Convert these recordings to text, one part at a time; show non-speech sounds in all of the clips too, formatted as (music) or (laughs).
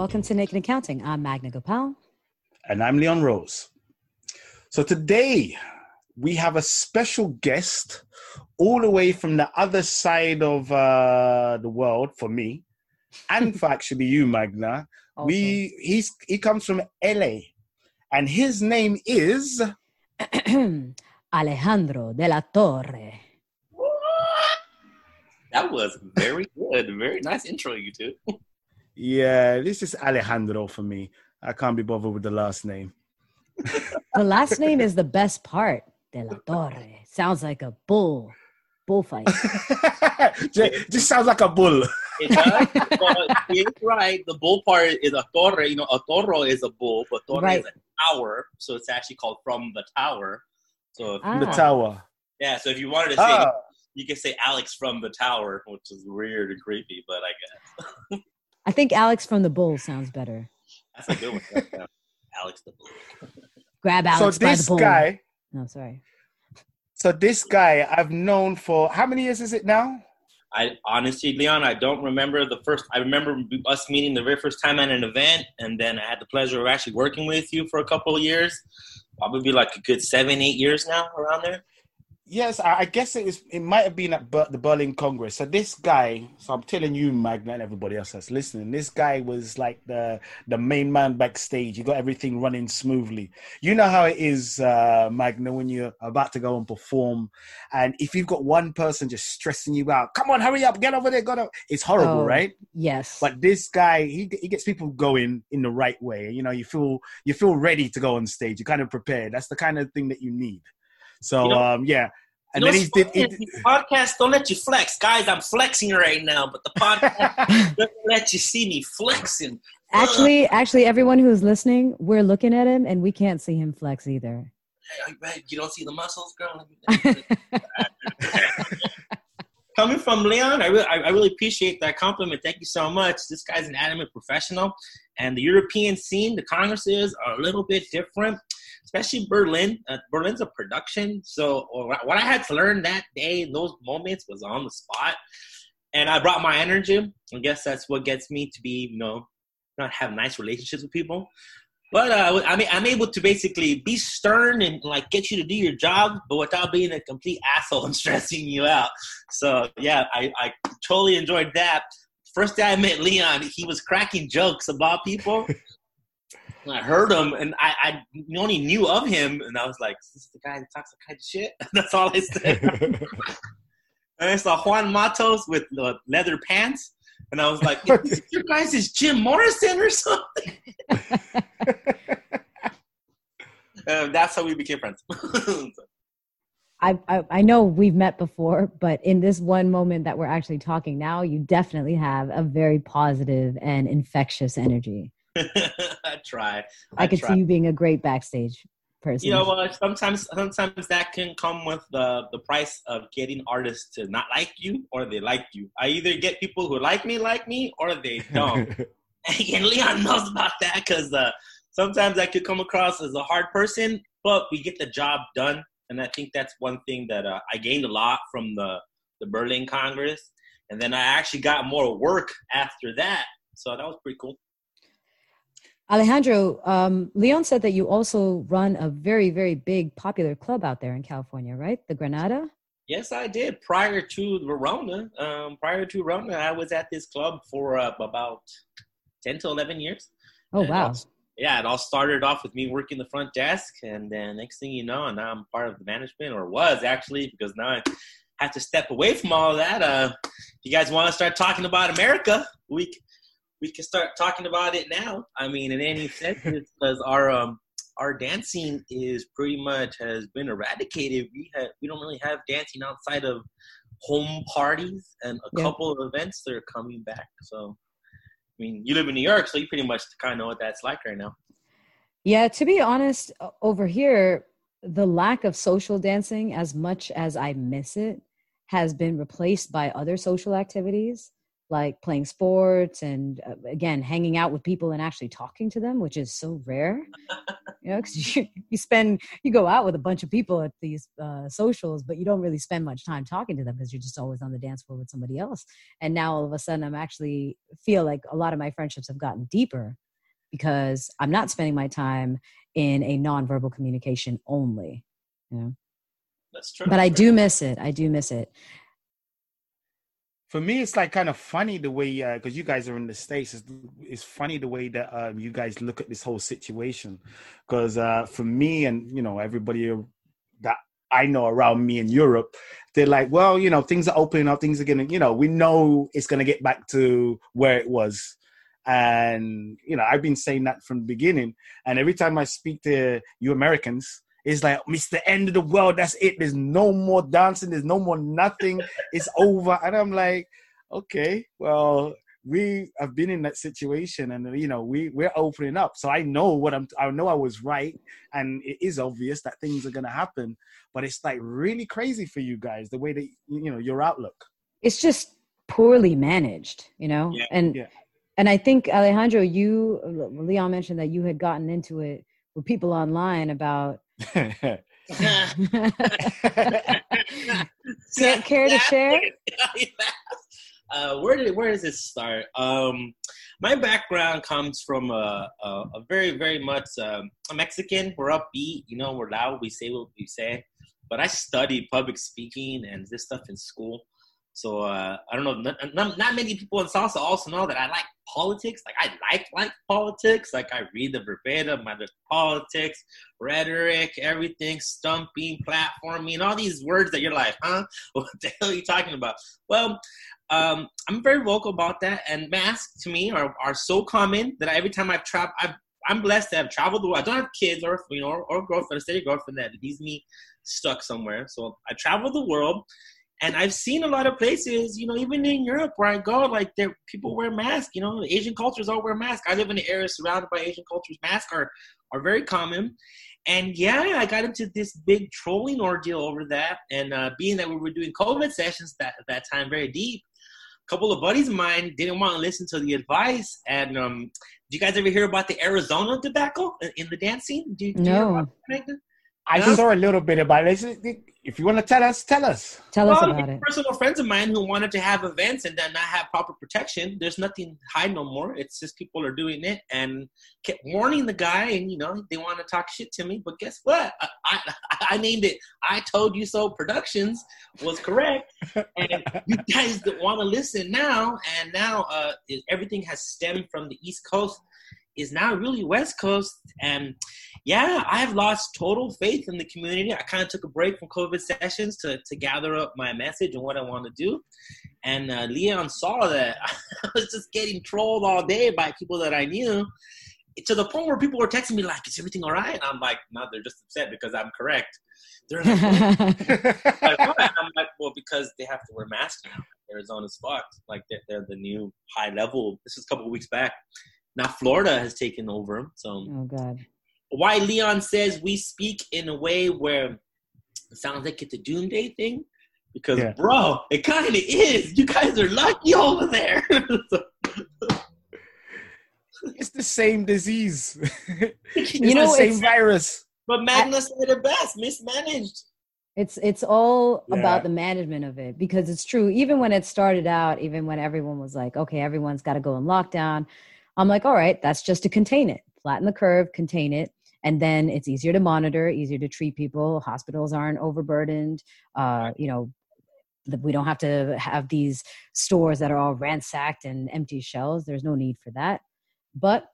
Welcome to Naked Accounting. I'm Magna Gopal. And I'm Leon Rose. So today we have a special guest all the way from the other side of uh, the world for me, and for (laughs) actually you, Magna. Also. We he's he comes from LA, and his name is (clears throat) Alejandro de la Torre. That was very good. Very nice intro, you two. (laughs) yeah. This is Alejandro for me. I can't be bothered with the last name. (laughs) The last name is the best part. De la Torre. Sounds like a bull. Bullfight. (laughs) just, just sounds like a bull. It does. but he's right. The bull part is a torre. You know, a toro is a bull, but torre Right. is a tower. So it's actually called from the tower. So if, Ah. The tower. yeah, so if you wanted to say, Ah, you can say Alex from the tower, which is weird and creepy, but I guess (laughs) I think Alex from the Bull sounds better. that's a good one. (laughs) Uh, Alex the bull. Grab so Alex by the this bull. guy, No, sorry. so this guy I've known for how many years is it now? I honestly, Leon, I don't remember the first. I remember us meeting the very first time at an event, and then I had the pleasure of actually working with you for a couple of years. Probably like a good seven, eight years now, around there. Yes, I I guess it was. It might have been at Ber- the Berlin Congress. So this guy, so I'm telling you, Magna, and everybody else that's listening, this guy was like the the main man backstage. He got everything running smoothly. You know how it is, uh, Magna, when you're about to go and perform, and if you've got one person just stressing you out, come on, hurry up, get over there, up. It's horrible, Oh. right? Yes. But this guy, he he gets people going in the right way. You know, you feel you feel ready to go on stage. You're kind of prepared. That's the kind of thing that you need. So You know- um, yeah. And You know then he's what's did. funny He, is these don't let you flex, guys. I'm flexing right now, but the podcast (laughs) doesn't let you see me flexing. actually, actually, everyone who's listening, we're looking at him and we can't see him flex either. You don't see the muscles, girl. (laughs) Coming from Leon, I really, I I really appreciate that compliment. Thank you so much. This guy's an adamant professional, and the European scene, the congresses are a little bit different, especially Berlin. Uh, Berlin's a production, so what I had to learn that day in those moments was on the spot, and I brought my energy. I guess that's what gets me to be, you know, not have nice relationships with people. But uh, I mean, I'm able to basically be stern and like get you to do your job, but without being a complete asshole and (laughs) stressing you out. So yeah, I, I totally enjoyed that. First day I met Leon, he was cracking jokes about people. (laughs) And I heard him, and I, I only knew of him, and I was like, "Is this the guy that talks that kind of shit?" (laughs) That's all I said. (laughs) and I saw Juan Matos with the leather pants, and I was like, "Is this "Your guys is Jim Morrison or something?" (laughs) Um, that's how we became friends. I, I I know we've met before, but in this one moment that we're actually talking now, you definitely have a very positive and infectious energy. (laughs) I try. I, could try. see you being a great backstage person. You know what? Sometimes, sometimes that can come with the the price of getting artists to not like you or they like you. I either get people who like me like me or they (laughs) don't. and Leon knows about that because uh, sometimes I could come across as a hard person, but we get the job done. And I think that's one thing that uh, I gained a lot from the the Berlin Congress. And then I actually got more work after that, so that was pretty cool. Alejandro, um, Leon said that you also run a very, very big popular club out there in California, right? The Granada? Yes, I did. Prior to Verona, um, prior to Verona, I was at this club for uh, about ten to eleven years. Oh, And wow. all- yeah, it all started off with me working the front desk, and then next thing you know, now I'm part of the management, or was actually, because now I have to step away from all that. Uh, if you guys want to start talking about America, we we can start talking about it now. I mean, in any sense, because our um, our dancing is pretty much has been eradicated. We have we don't really have dancing outside of home parties and a Yeah. couple of events that are coming back. So, I mean, you live in New York, so you pretty much kind of know what that's like right now. Yeah, to be honest, over here, the lack of social dancing, as much as I miss it, has been replaced by other social activities. Like playing sports and uh, again hanging out with people and actually talking to them which is so rare (laughs) you know because (laughs) you, you spend you go out with a bunch of people at these uh, socials but you don't really spend much time talking to them because you're just always on the dance floor with somebody else. And now all of a sudden i'm actually feel like a lot of my friendships have gotten deeper because i'm not spending my time in a nonverbal communication only you know? That's true. but i do miss it i do miss it for me it's like kind of funny the way because you guys are in the states it's, it's funny the way that um, you guys look at this whole situation. Because uh, for me and you know everybody that i know around me in europe they're like well you know things are opening up things are gonna you know we know it's gonna get back to where it was. And you know i've been saying that from the beginning and every time i speak to you americans it's like it's the end of the world. That's it. There's no more dancing. There's no more nothing. It's over. And I'm like, okay, well, we have been in that situation, and you know, we we're opening up. So I know what I'm. I know I was right, and it is obvious that things are gonna happen. But it's like really crazy for you guys the way that you know your outlook. It's just poorly managed, you know. Yeah, and yeah. and I think Alejandro, you Leon mentioned that you had gotten into it with people online about (laughs) care, care to share? (laughs) uh, where did where does this start? Um, my background comes from a, a, a very very much um, a Mexican. We're upbeat, you know. We're loud. We say what we say. But I studied public speaking and this stuff in school. So uh, I don't know. Not, not, many people in salsa also know that I like politics. Like I like like politics. Like I read the verbatim. I there's politics, rhetoric, everything, stumping, platforming, all these words that you're like, huh? (laughs) What the hell are you talking about? Well, um, I'm very vocal about that. And masks to me are, are so common that every time I've traveled, I've I'm blessed to have traveled the world. I don't have kids or you know or, or girlfriend, a steady girlfriend that leaves me stuck somewhere. So I travel the world and I've seen a lot of places, you know, even in Europe where I go, like there people wear masks. You know, Asian cultures all wear masks. I live in an area surrounded by Asian cultures. Masks are are very common. And yeah, I got into this big trolling ordeal over that. And uh, being that we were doing COVID sessions that at that time very deep, a couple of buddies of mine didn't want to listen to the advice. And um, do you guys ever hear about the Arizona debacle in the dance scene? Do, do no. I yeah. saw a little bit about it. If you want to tell us, tell us. Tell well, us about it. Personal friends of mine who wanted to have events and then not have proper protection. There's nothing hide no more. It's just people are doing it and kept warning the guy, and you know they want to talk shit to me. But guess what? I, I, (laughs) I named it. I told you so. Productions was correct, and you guys want to listen now. And now uh, everything has stemmed from the East Coast is now really West Coast. And yeah, I've lost total faith in the community. I kind of took a break from COVID sessions to, to gather up my message and what I want to do. And uh, Leon saw that (laughs) I was just getting trolled all day by people that I knew to the point where people were texting me like, "Is everything all right?" And I'm like, "No, they're just upset because I'm correct." They're like, (laughs) I'm like, "Well, because they have to wear masks now." Arizona spot, like they're, they're, the new high level. This is a couple of weeks back. Now Florida has taken over. So oh god. Why Leon says we speak in a way where it sounds like it's a doomsday thing. Because yeah. bro, it kind of is. You guys are lucky over there. (laughs) it's the same disease. (laughs) it's you know, the same virus. But Magna said it best: mismanaged. It's it's all yeah. about the management of it because it's true. Even when it started out, even when everyone was like, "Okay, everyone's got to go in lockdown," I'm like, all right, that's just to contain it, flatten the curve, contain it. And then it's easier to monitor, easier to treat people. Hospitals aren't overburdened. Uh, you know, we don't have to have these stores that are all ransacked and empty shelves. There's no need for that. But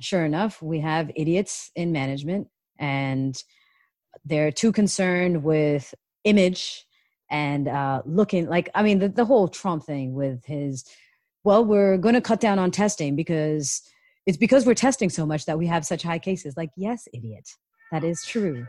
sure enough, we have idiots in management and they're too concerned with image and uh, looking like, I mean, the, the whole Trump thing with his well, we're going to cut down on testing because it's because we're testing so much that we have such high cases. Like, yes, idiot, that is true.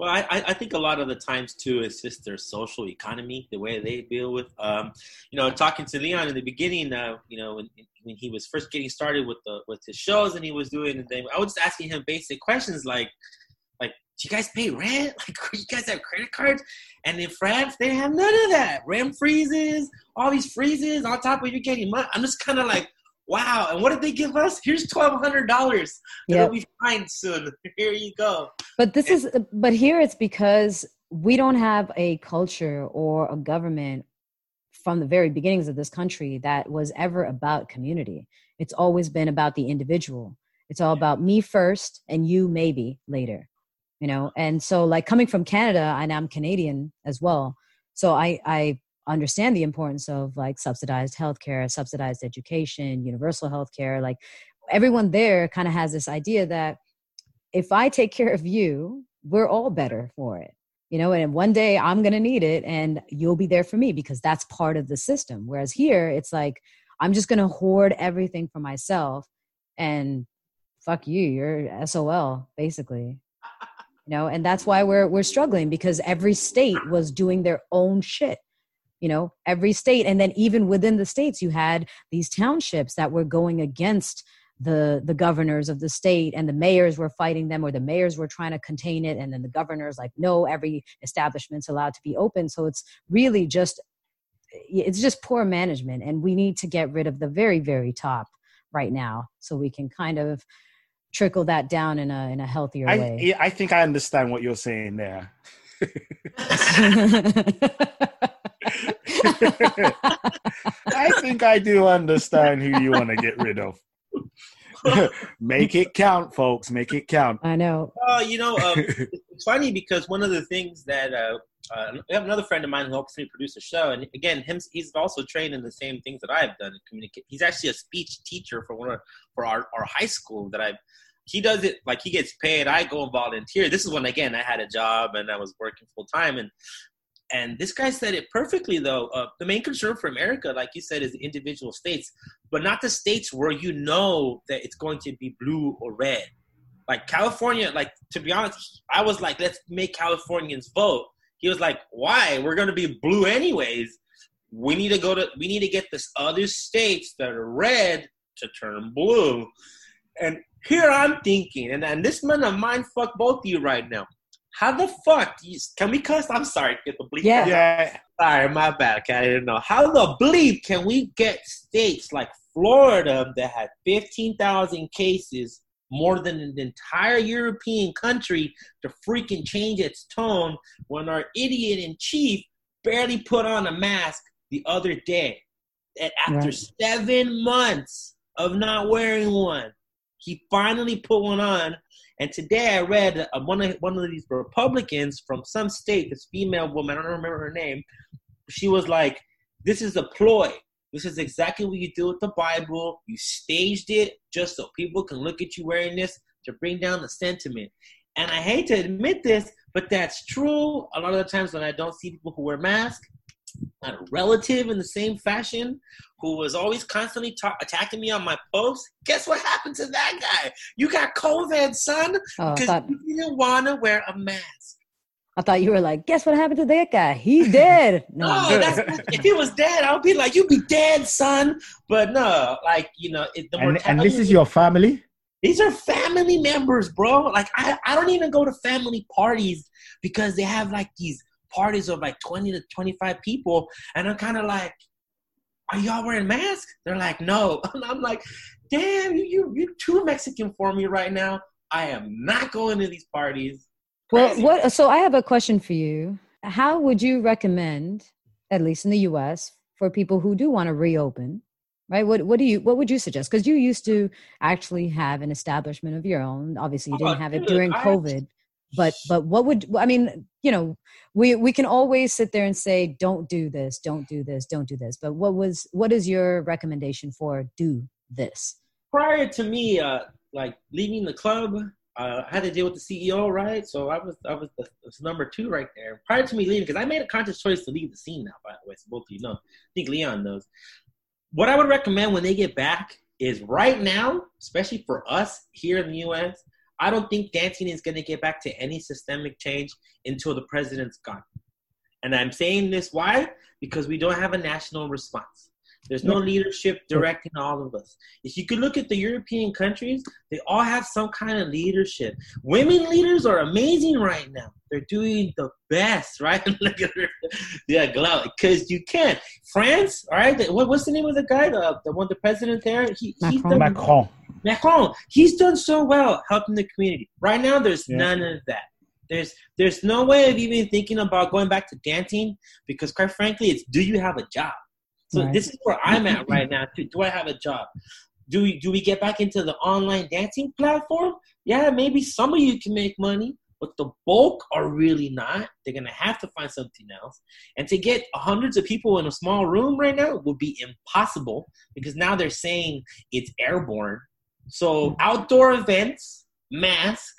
Well, I, I think a lot of the times too is just their social economy, the way they deal with, um, you know, talking to Leon in the beginning, uh, you know, when, when he was first getting started with the with his shows and he was doing the thing, I was just asking him basic questions like, like, do you guys pay rent? (laughs) Like, do you guys have credit cards? And in France, they have none of that. Rent freezes, all these freezes on top of you getting money. I'm just kind of like, wow. And what did they give us? Here's twelve hundred dollars. It'll be fine soon. (laughs) Here you go. But this is, but here it's because we don't have a culture or a government from the very beginnings of this country that was ever about community. It's always been about the individual. It's all about me first and you maybe later. You know, and so like coming from Canada, and I'm Canadian as well. So I I understand the importance of like subsidized healthcare, subsidized education, universal healthcare. Like everyone there kind of has this idea that if I take care of you, we're all better for it you know and one day i'm going to need it and you'll be there for me because that's part of the system whereas here it's like i'm just going to hoard everything for myself and fuck you you're sol basically you know and that's why we're we're struggling because every state was doing their own shit you know every state. And then even within the states you had these townships that were going against the the governors of the state and the mayors were fighting them or the mayors were trying to contain it and then the governors like no every establishment's allowed to be open. So it's really just it's just poor management and we need to get rid of the very very top right now so we can kind of trickle that down in a in a healthier I, way. i think i understand what you're saying there (laughs) (laughs) I think I do understand who you want to get rid of. (laughs) Make it count, folks. Make it count. I know. Oh, you know, um, (laughs) it's funny because one of the things that uh, uh, I have another friend of mine who helps me produce a show, and again, him he's also trained in the same things that I've done. Communicate. He's actually a speech teacher for one of, for our, our high school that I've He does it like he gets paid. I go and volunteer. This is when again I had a job and I was working full time, and and this guy said it perfectly, though. Uh, the main concern for America, like you said, is the individual states, but not the states where you know that it's going to be blue or red. Like California, like to be honest, I was like, let's make Californians vote. He was like, why? We're going to be blue anyways. We need to go to, we need to get this other states that are red to turn blue. And here I'm thinking, and, and this man of mine fuck both of you right now. How the fuck you, can we cuss? I'm sorry, get the bleep. Yeah. Yeah. Sorry, my bad. Okay, I didn't know. How the bleep can we get states like Florida that had 15,000 cases, more than an entire European country, to freaking change its tone when our idiot in chief barely put on a mask the other day? And after Right. seven months of not wearing one, he finally put one on. And today I read uh, one of one of these Republicans from some state, this female woman, I don't remember her name. She was like, "This is a ploy. This is exactly what you do with the Bible. You staged it just so people can look at you wearing this to bring down the sentiment." And I hate to admit this, but that's true. A lot of the times when I don't see people who wear masks, had a relative in the same fashion who was always constantly ta- attacking me on my posts. Guess what happened to that guy? You got COVID, son, Oh, because thought, you didn't want to wear a mask. I thought you were like, guess what happened to that guy? He's (laughs) dead. No, oh, No, that's, if he was dead, I would be like, you'd be dead, son." But no, like you know, it, the And, and this is your family? These are family members, bro. Like I, I don't even go to family parties because they have like these parties of like 20 to 25 people. And I'm kind of like, are y'all wearing masks? They're like, no. (laughs) And I'm like, damn, you, you, you're too Mexican for me right now. I am not going to these parties. Well, what? So I have a question for you. How would you recommend, at least in the U.S., for people who do want to reopen? Right? What What do you What would you suggest? Because you used to actually have an establishment of your own. Obviously, you Oh, didn't have it during COVID. But but what would I mean? You know, we we can always sit there and say, "Don't do this, don't do this, don't do this." But what was what is your recommendation for do this? prior to me, uh, like leaving the club, uh, I had to deal with the CEO, right? So I was I was, the, was number two right there. Prior to me leaving, because I made a conscious choice to leave the scene now. By the way, so both of you know. I think Leon knows. What I would recommend when they get back is right now, especially for us here in the U.S. I don't think dancing is going to get back to any systemic change until the president's gone. And I'm saying this why? Because we don't have a national response. There's no leadership directing all of us. If you could look at the European countries, they all have some kind of leadership. Women leaders are amazing right now. They're doing the best, right? (laughs) look at her. Yeah, glow. Because you can. France, all right? What, what's the name of the guy? The, the one, the president there? He, he's Macron. done, Macron. Macron. He's done so well helping the community. Right now, there's Yeah. none of that. There's there's no way of even thinking about going back to dancing because, quite frankly, it's do you have a job? So Right. this is where I'm at right now. Too. Do I have a job? Do we do we get back into the online dancing platform? Yeah, maybe some of you can make money, but the bulk are really not. They're gonna have to find something else. And to get hundreds of people in a small room right now would be impossible because now they're saying it's airborne. So outdoor events, mask,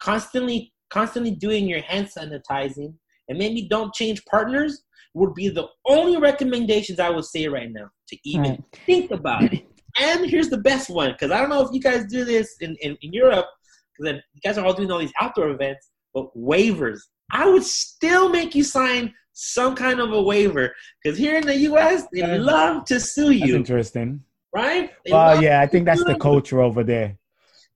constantly constantly doing your hand sanitizing, and maybe don't change partners would be the only recommendations I would say right now to even Right. think about it. (laughs) And here's the best one, because I don't know if you guys do this in, in, in Europe, because then you guys are all doing all these outdoor events, but waivers. I would still make you sign some kind of a waiver, because here in the U.S., they love to sue That's you, interesting. Right? They Well, yeah, I think that's the culture over there.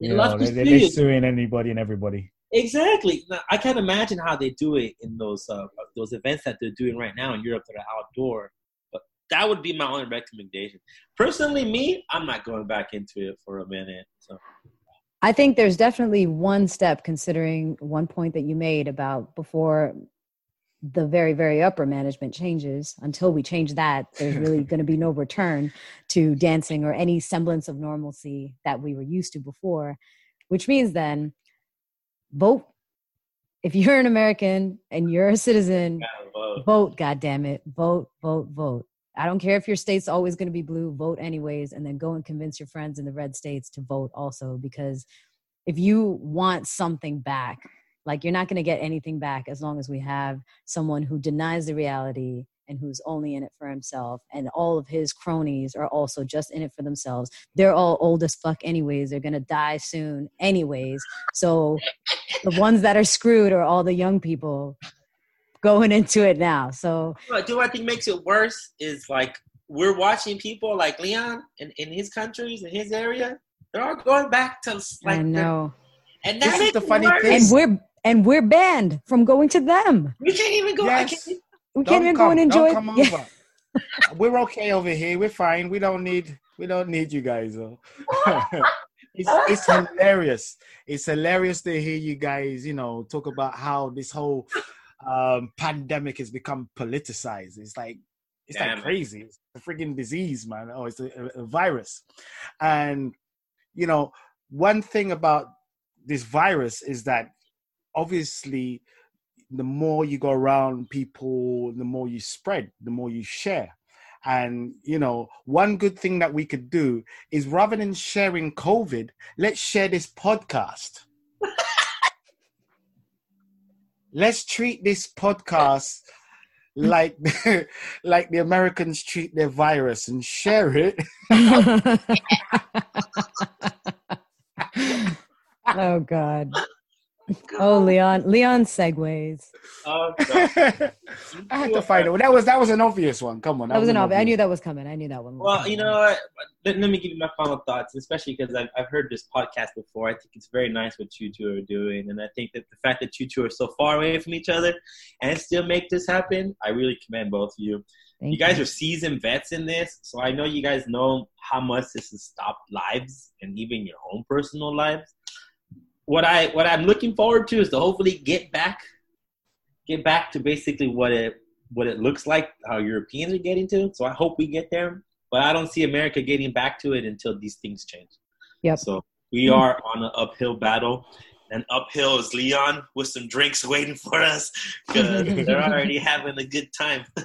They You love know, to they, sue they, they're suing anybody and everybody. Exactly. Now, I can't imagine how they do it in those uh, those events that they're doing right now in Europe that are outdoor. But that would be my only recommendation. Personally, me, I'm not going back into it for a minute. So I think there's definitely one step considering one point that you made about before the very, very upper management changes. Until we change that, there's really (laughs) going to be no return to dancing or any semblance of normalcy that we were used to before, which means then vote. If you're an American and you're a citizen, vote. vote, God damn it. Vote, vote, vote. I don't care if your state's always going to be blue, vote anyways, and then go and convince your friends in the red states to vote also. Because if you want something back, like you're not going to get anything back as long as we have someone who denies the reality and who's only in it for himself. And all of his cronies are also just in it for themselves. They're all old as fuck, anyways. They're going to die soon, anyways. So the ones that are screwed are all the young people going into it now. So But do I think makes it worse is like we're watching people like Leon in, in his countries in his area. They're all going back to like I the- know. and This that is the funny worse. thing. And we're and we're banned from going to them. we can't even go. I Yes. can't, We Don't can't even come, go and enjoy. Don't come (laughs) Yeah. over. We're okay over here. We're fine. We don't need. We don't need you guys. Though. (laughs) it's, it's hilarious. It's hilarious to hear you guys. You know, talk about how this whole um, pandemic has become politicized. It's like it's Damn like crazy. It's a freaking disease, man. Oh, it's a, a, a virus. And you know, one thing about this virus is that obviously the more you go around people, the more you spread, the more you share. And you know, one good thing that we could do is rather than sharing COVID, let's share this podcast. (laughs) let's treat this podcast like (laughs) like the Americans treat their virus and share it. (laughs) oh God. Oh Leon. Leon segues. Oh, (laughs) God. I had to find it. That was that was an obvious one. Come on, That was an obvious. I knew that was coming. I knew that one. was Well, coming. you know what? Let, let me give you my final thoughts, especially because I've, I've heard this podcast before. I think it's very nice what you two are doing. And I think that the fact that you two are so far away from each other and still make this happen, I really commend both of you. Thank you guys are seasoned vets in this, so I know you guys know how much this has stopped lives and even your own personal lives. What I what I'm looking forward to is to hopefully get back, get back to basically what it what it looks like how Europeans are getting to. So I hope we get there, but I don't see America getting back to it until these things change. Yep. So we are on an uphill battle. And uphill is Leon with some drinks waiting for us because (laughs) they're already having a good time. (laughs)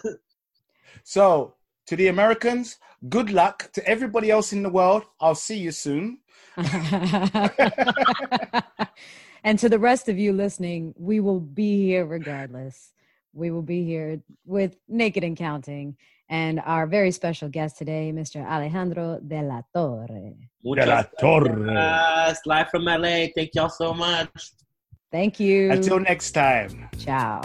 So, to the Americans, good luck. To everybody else in the world, I'll see you soon. (laughs) and to the rest of you listening, we will be here regardless. We will be here with Naked and Counting and our very special guest today, Mr. Alejandro de la Torre. De la Torre. gracias. Live from LA. Thank y'all so much. Thank you. Until next time. Ciao.